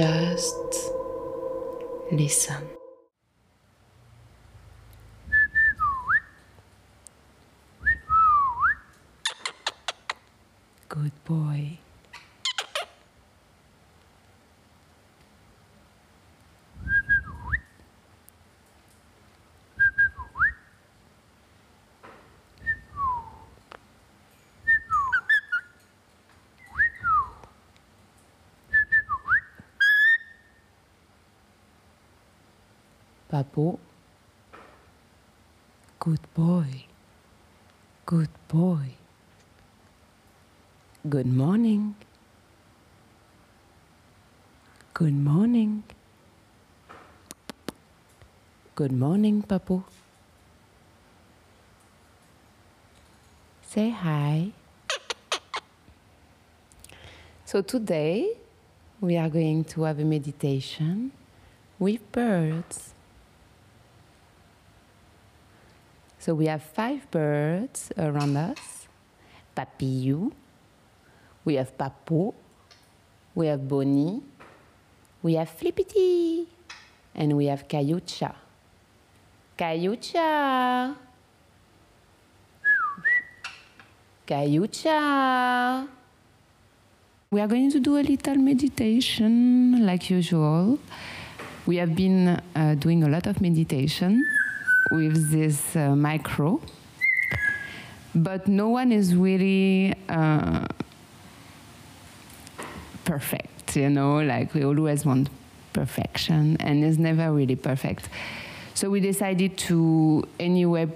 just listen. Good boy. Papu. Good boy. Good boy. Good morning. Good morning. Good morning, Papu. Say hi. So today we are going to have a meditation with birds. So we have five birds around us. Papillou, we have Papu, we have Bonnie, we have Flippity, and we have Cayucha. Cayucha. Cayucha. We are going to do a little meditation like usual. We have been uh, doing a lot of meditation with this uh, micro, but no one is really uh, perfect, you know, like we always want perfection, and it's never really perfect. So we decided to, anyway,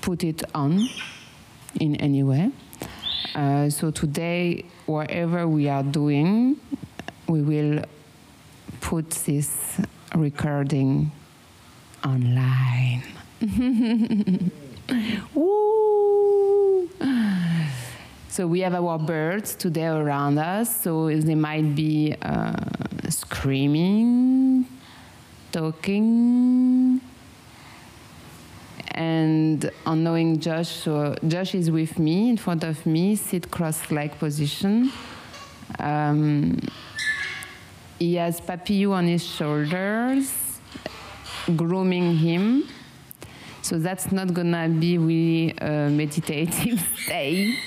put it on in any way. Uh, so today, whatever we are doing, we will put this recording online. So we have our birds today around us, so they might be uh, screaming, talking, and on knowing Josh, so Josh is with me in front of me, sit cross-leg position. Um, he has Papillou on his shoulders, grooming him. So that's not gonna be really a meditative state,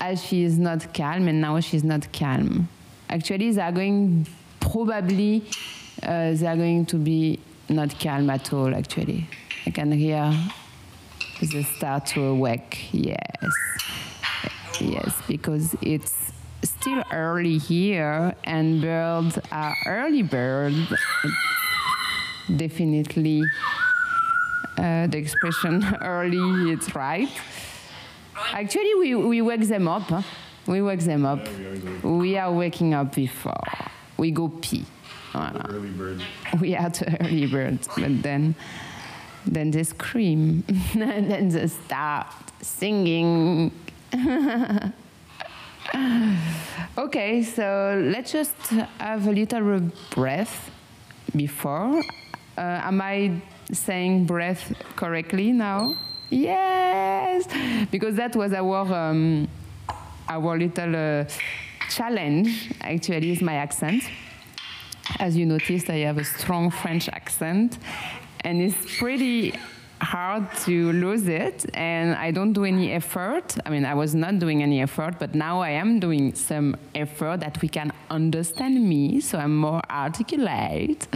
as she is not calm, and now she's not calm. Actually, they are going probably uh, they are going to be not calm at all. Actually, I can hear they start to awake. Yes, yes, because it's still early here, and birds are early birds. Definitely, uh, the expression early, it's right. Actually, we, we wake them up. Huh? We wake them up. We are waking up before. We go pee. Voilà. Early bird. We are the early birds, but then, then they scream, and then they start singing. okay, so let's just have a little breath before. Uh, am I saying breath correctly now? Yes, because that was our um, our little uh, challenge. Actually, is my accent. As you noticed, I have a strong French accent, and it's pretty hard to lose it. And I don't do any effort. I mean, I was not doing any effort, but now I am doing some effort that we can understand me, so I'm more articulate.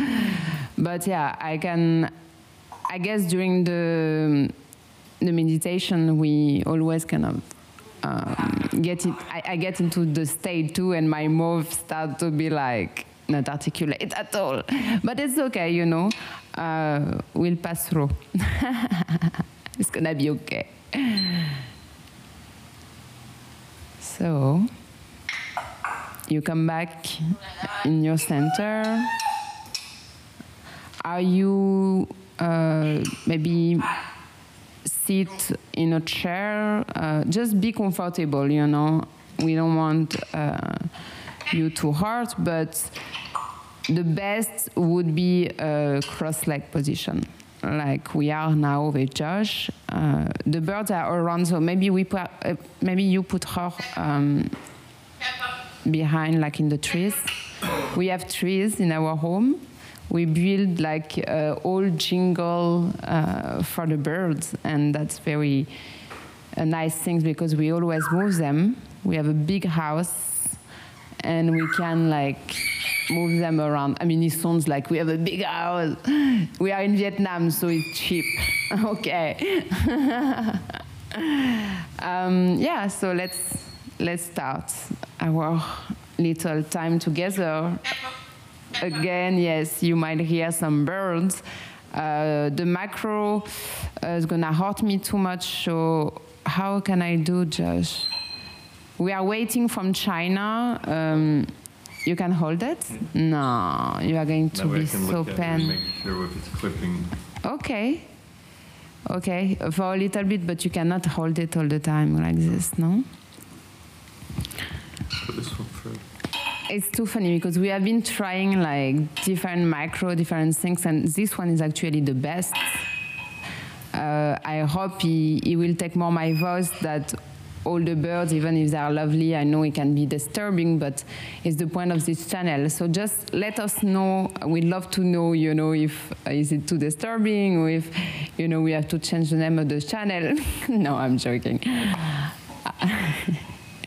But yeah, I can. I guess during the the meditation, we always kind of um, get it. I, I get into the state too, and my mouth start to be like not articulate at all. But it's okay, you know. Uh, we'll pass through. it's gonna be okay. So you come back in your center. Are you uh, maybe sit in a chair? Uh, just be comfortable, you know. We don't want uh, you to hurt, but the best would be a cross-leg position, like we are now with Josh. Uh, the birds are around, so maybe we put, uh, maybe you put her um, behind, like in the trees. We have trees in our home. We build like uh, old jingle uh, for the birds, and that's very a nice thing because we always move them. We have a big house, and we can like move them around. I mean, it sounds like we have a big house. We are in Vietnam, so it's cheap. okay. um, yeah, so let's let's start our little time together. Again, yes, you might hear some birds. Uh, the macro uh, is gonna hurt me too much, so how can I do, Josh? We are waiting from China. Um, you can hold it? No, you are going to be so look at it and pain. make sure if it's clipping. Okay. Okay, for a little bit, but you cannot hold it all the time like this, no? Put this one first. It's too funny because we have been trying like different micro, different things, and this one is actually the best. Uh, I hope he, he will take more my voice that all the birds, even if they are lovely, I know it can be disturbing, but it's the point of this channel. So just let us know. We'd love to know, you know, if uh, is it too disturbing or if, you know, we have to change the name of the channel. no, I'm joking.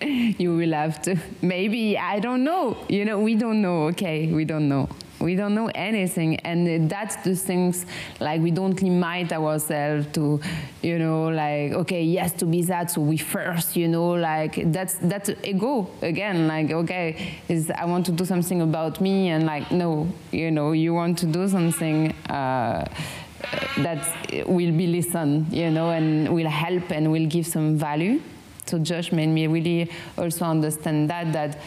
you will have to. Maybe, I don't know. You know, we don't know. Okay, we don't know. We don't know anything. And that's the things, like, we don't limit ourselves to, you know, like, okay, yes, to be that, so we first, you know, like, that's, that's ego again. Like, okay, is I want to do something about me, and like, no, you know, you want to do something. Uh, that will be listened, you know, and will help and will give some value. So Josh made me really also understand that that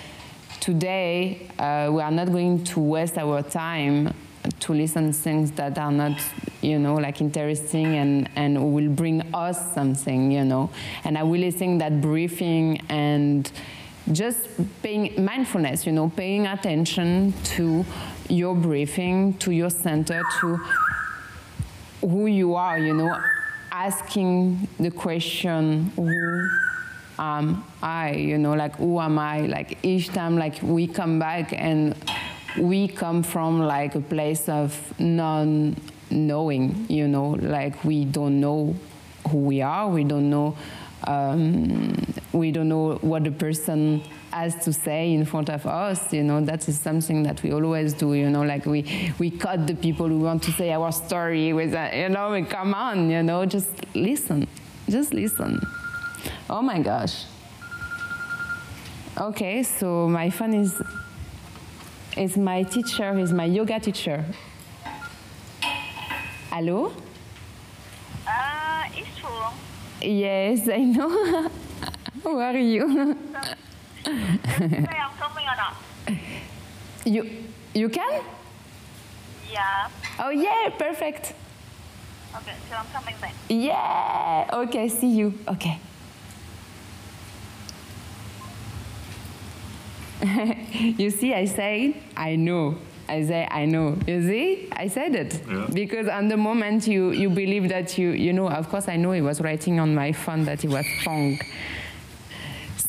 today uh, we are not going to waste our time to listen things that are not you know like interesting and and will bring us something you know. And i really think that briefing and just paying mindfulness you know paying attention to your briefing to your center to who you are, you know, asking the question, who am I, you know, like who am I? Like each time like we come back and we come from like a place of non knowing, you know, like we don't know who we are, we don't know um, we don't know what the person has to say in front of us you know. That is something that we always do you know. Like we we cut the people who want to say our story with a, you know come on you know. Just listen. Just listen oh my gosh okay so my phone is is my teacher is my yoga teacher hello Uh, it's true. yes i know how are you I'm coming or not? you you can Yeah. oh yeah perfect Okay, so I'm coming back. Yeah. Okay. See you. Okay. you see, I say I know. I say I know. You see, I said it Yeah. because on the moment you you believe that you you know. Of course, I know he was writing on my phone that he was Fong.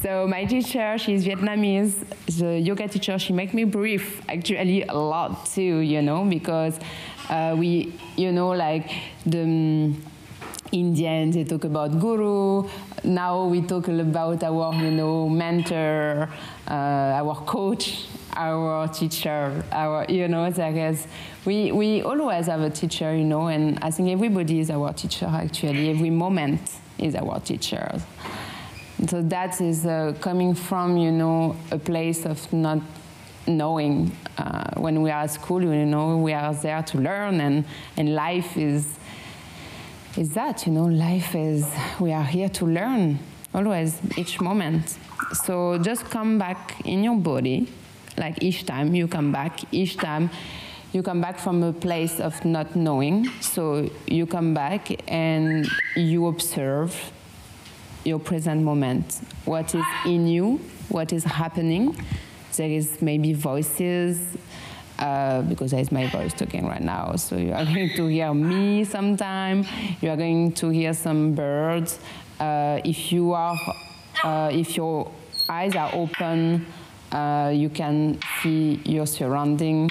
So my teacher, she's Vietnamese. The yoga teacher, she make me brief actually a lot too, you know, because uh, we, you know, like the Indians, they talk about guru. Now we talk about our, you know, mentor, uh, our coach, our teacher, our, you know, there is, we, we always have a teacher, you know, and I think everybody is our teacher actually. Every moment is our teacher. So that is uh, coming from, you know, a place of not knowing. Uh, when we are at school, you know, we are there to learn, and, and life is is that, you know, life is we are here to learn always, each moment. So just come back in your body, like each time you come back, each time you come back from a place of not knowing. So you come back and you observe your present moment, what is in you, what is happening. There is maybe voices, uh, because there's my voice talking right now. So you are going to hear me sometime. You are going to hear some birds. Uh, if you are, uh, if your eyes are open, Uh, you can see your surrounding.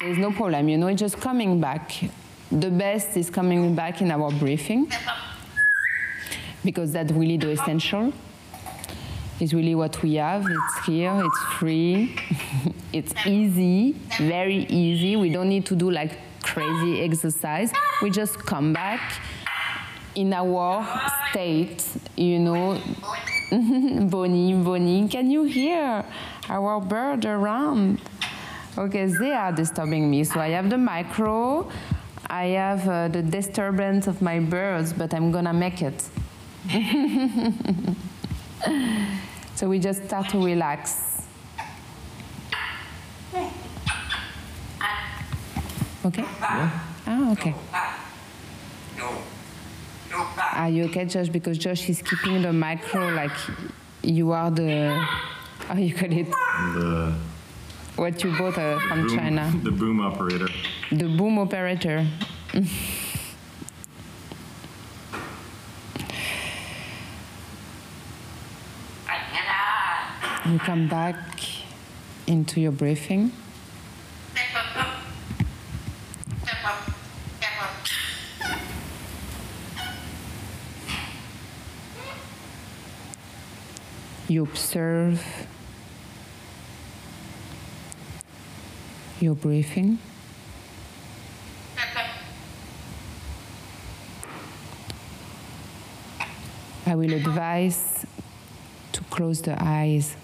There's no problem, you know, it's just coming back. The best is coming back in our briefing because that's really the essential. It's really what we have. It's here, it's free, it's easy, very easy. We don't need to do like crazy exercise. We just come back in our state, you know. Bonnie, Bonnie, can you hear our bird around? Okay, they are disturbing me. So I have the micro, I have uh, the disturbance of my birds, but I'm gonna make it. so we just start to relax. Okay? Ah, okay. Are you okay, Josh? Because Josh is keeping the micro like you are the, how you call it, The what you bought uh, from boom, China, the boom operator. the boom operator. You come back into your breathing. You observe your breathing. I will advise to close the eyes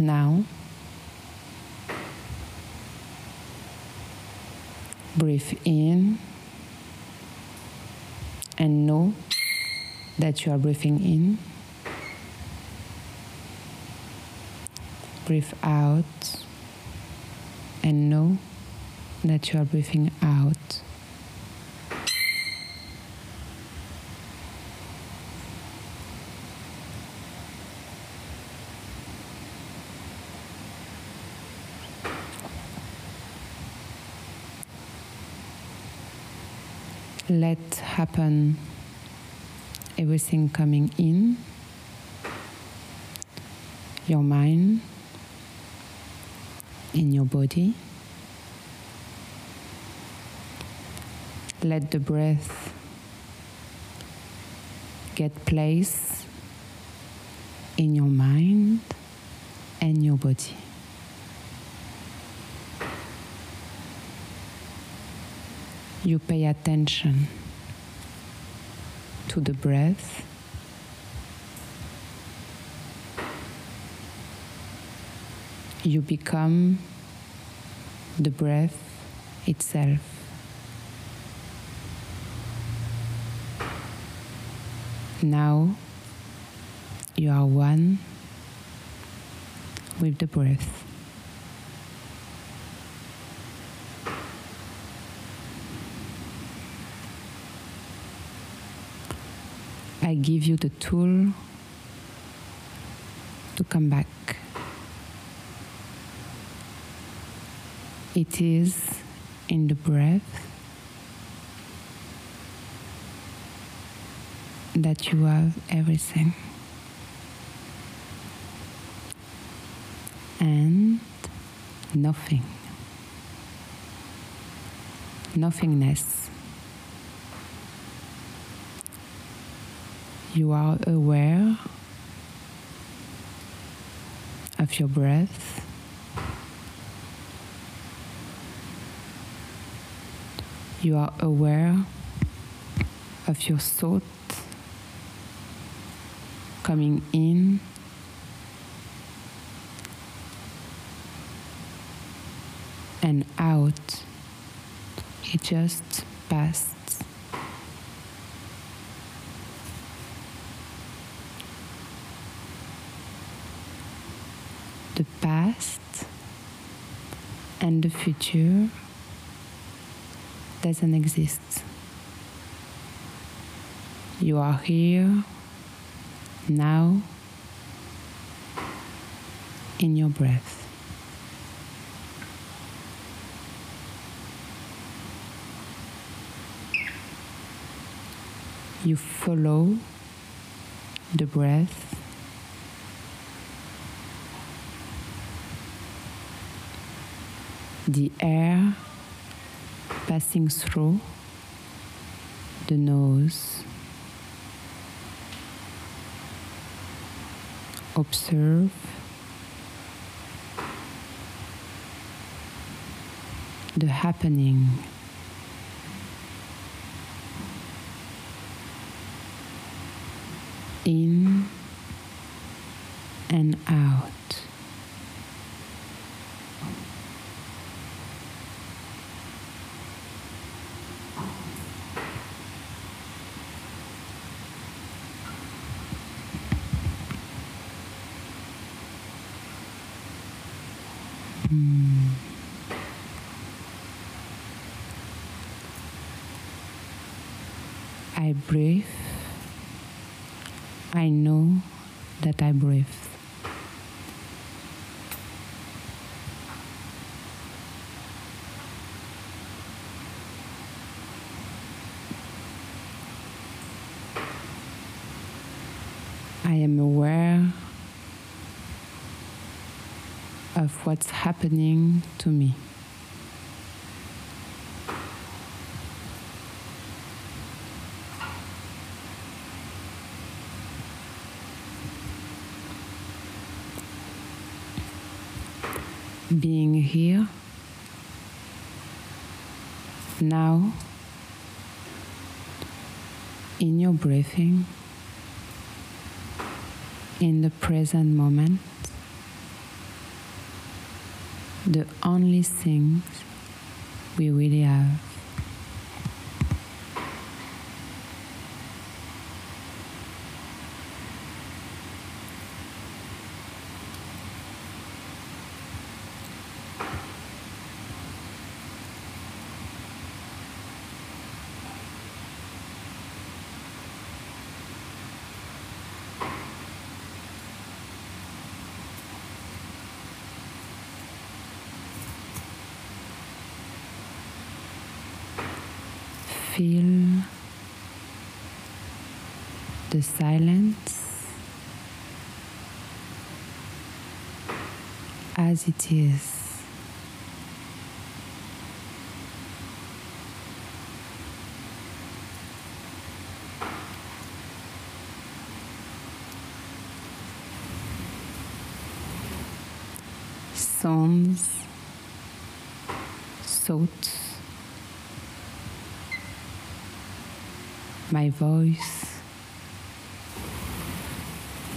now. Breathe in and know that you are breathing in. Breathe out and know that you are breathing out. Let happen everything coming in, your mind, in your body. Let the breath get place in your mind and your body. You pay attention to the breath. You become the breath itself. Now you are one with the breath. I give you the tool to come back. It is in the breath that you have everything. And nothing. Nothingness. You are aware of your breath. You are aware of your thought coming in and out. It just passed. The past and the future doesn't exist. You are here now in your breath. You follow the breath the air passing through the nose. Observe the happening. In and out. I breathe. I know that I breathe. I am aware of what's happening to me. Being here now in your breathing in the present moment the only things we really have. Feel the silence as it is. Sounds, thoughts, my voice.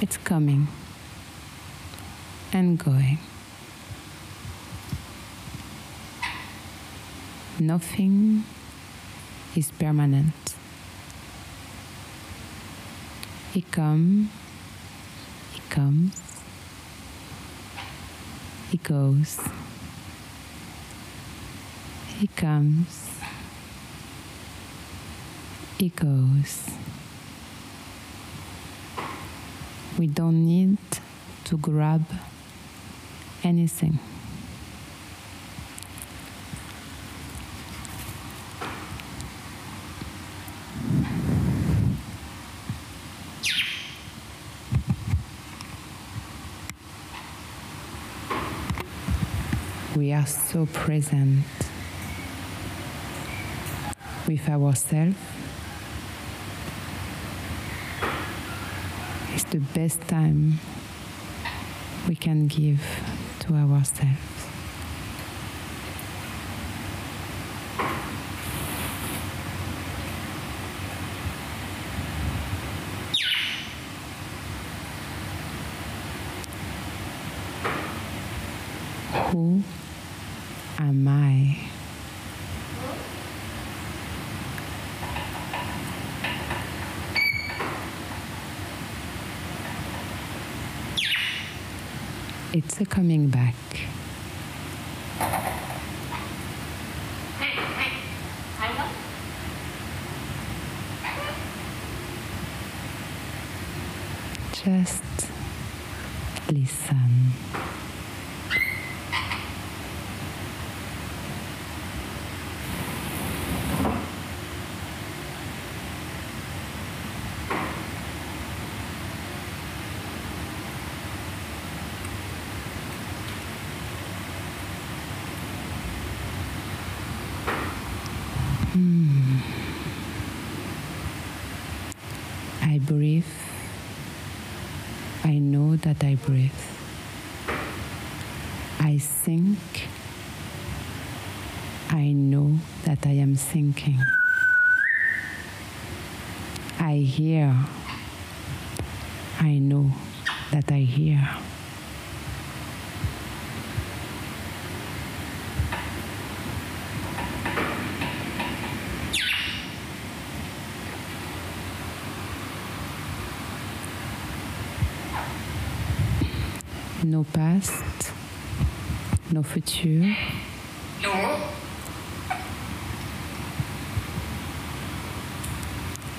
It's coming and going. Nothing is permanent. It comes, it comes, it goes, it comes, it goes. We don't need to grab anything. We are so present with ourselves. The best time we can give to ourselves. Who am I? It's a coming back. Just listen. Hmm. I breathe. I know that I breathe. I think. I know that I am thinking. I hear. I know that I hear. No past, no futur.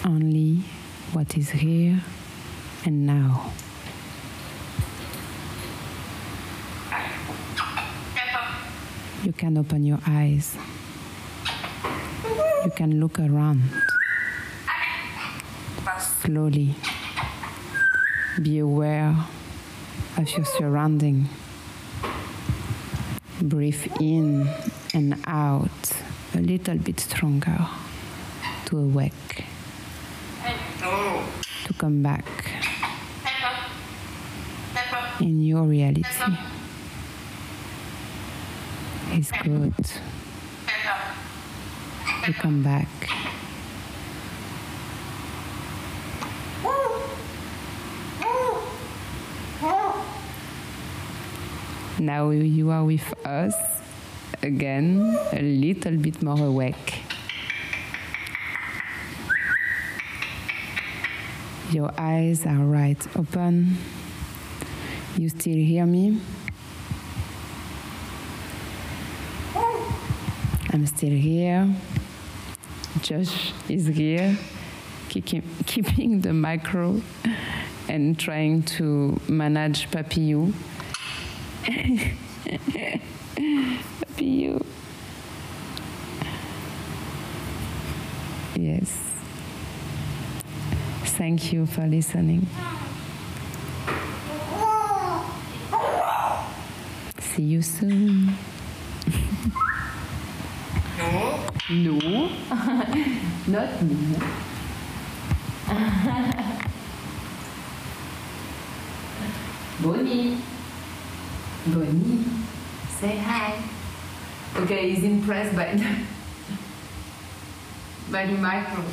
Only what is here and now. You can open your eyes. You can look around. Slowly. Be aware of your surrounding. Breathe in and out a little bit stronger to awake, to come back in your reality. It's good. to come back. Now you are with us again, a little bit more awake. Your eyes are right open. You still hear me? I'm still here. Josh is here, keeping, the micro and trying to manage Papillou. Papillou. Yes. Thank you for listening. See you soon. No. Not me. Bonnie. Bonnie. Say hi. Okay, he's impressed by the, by the micro.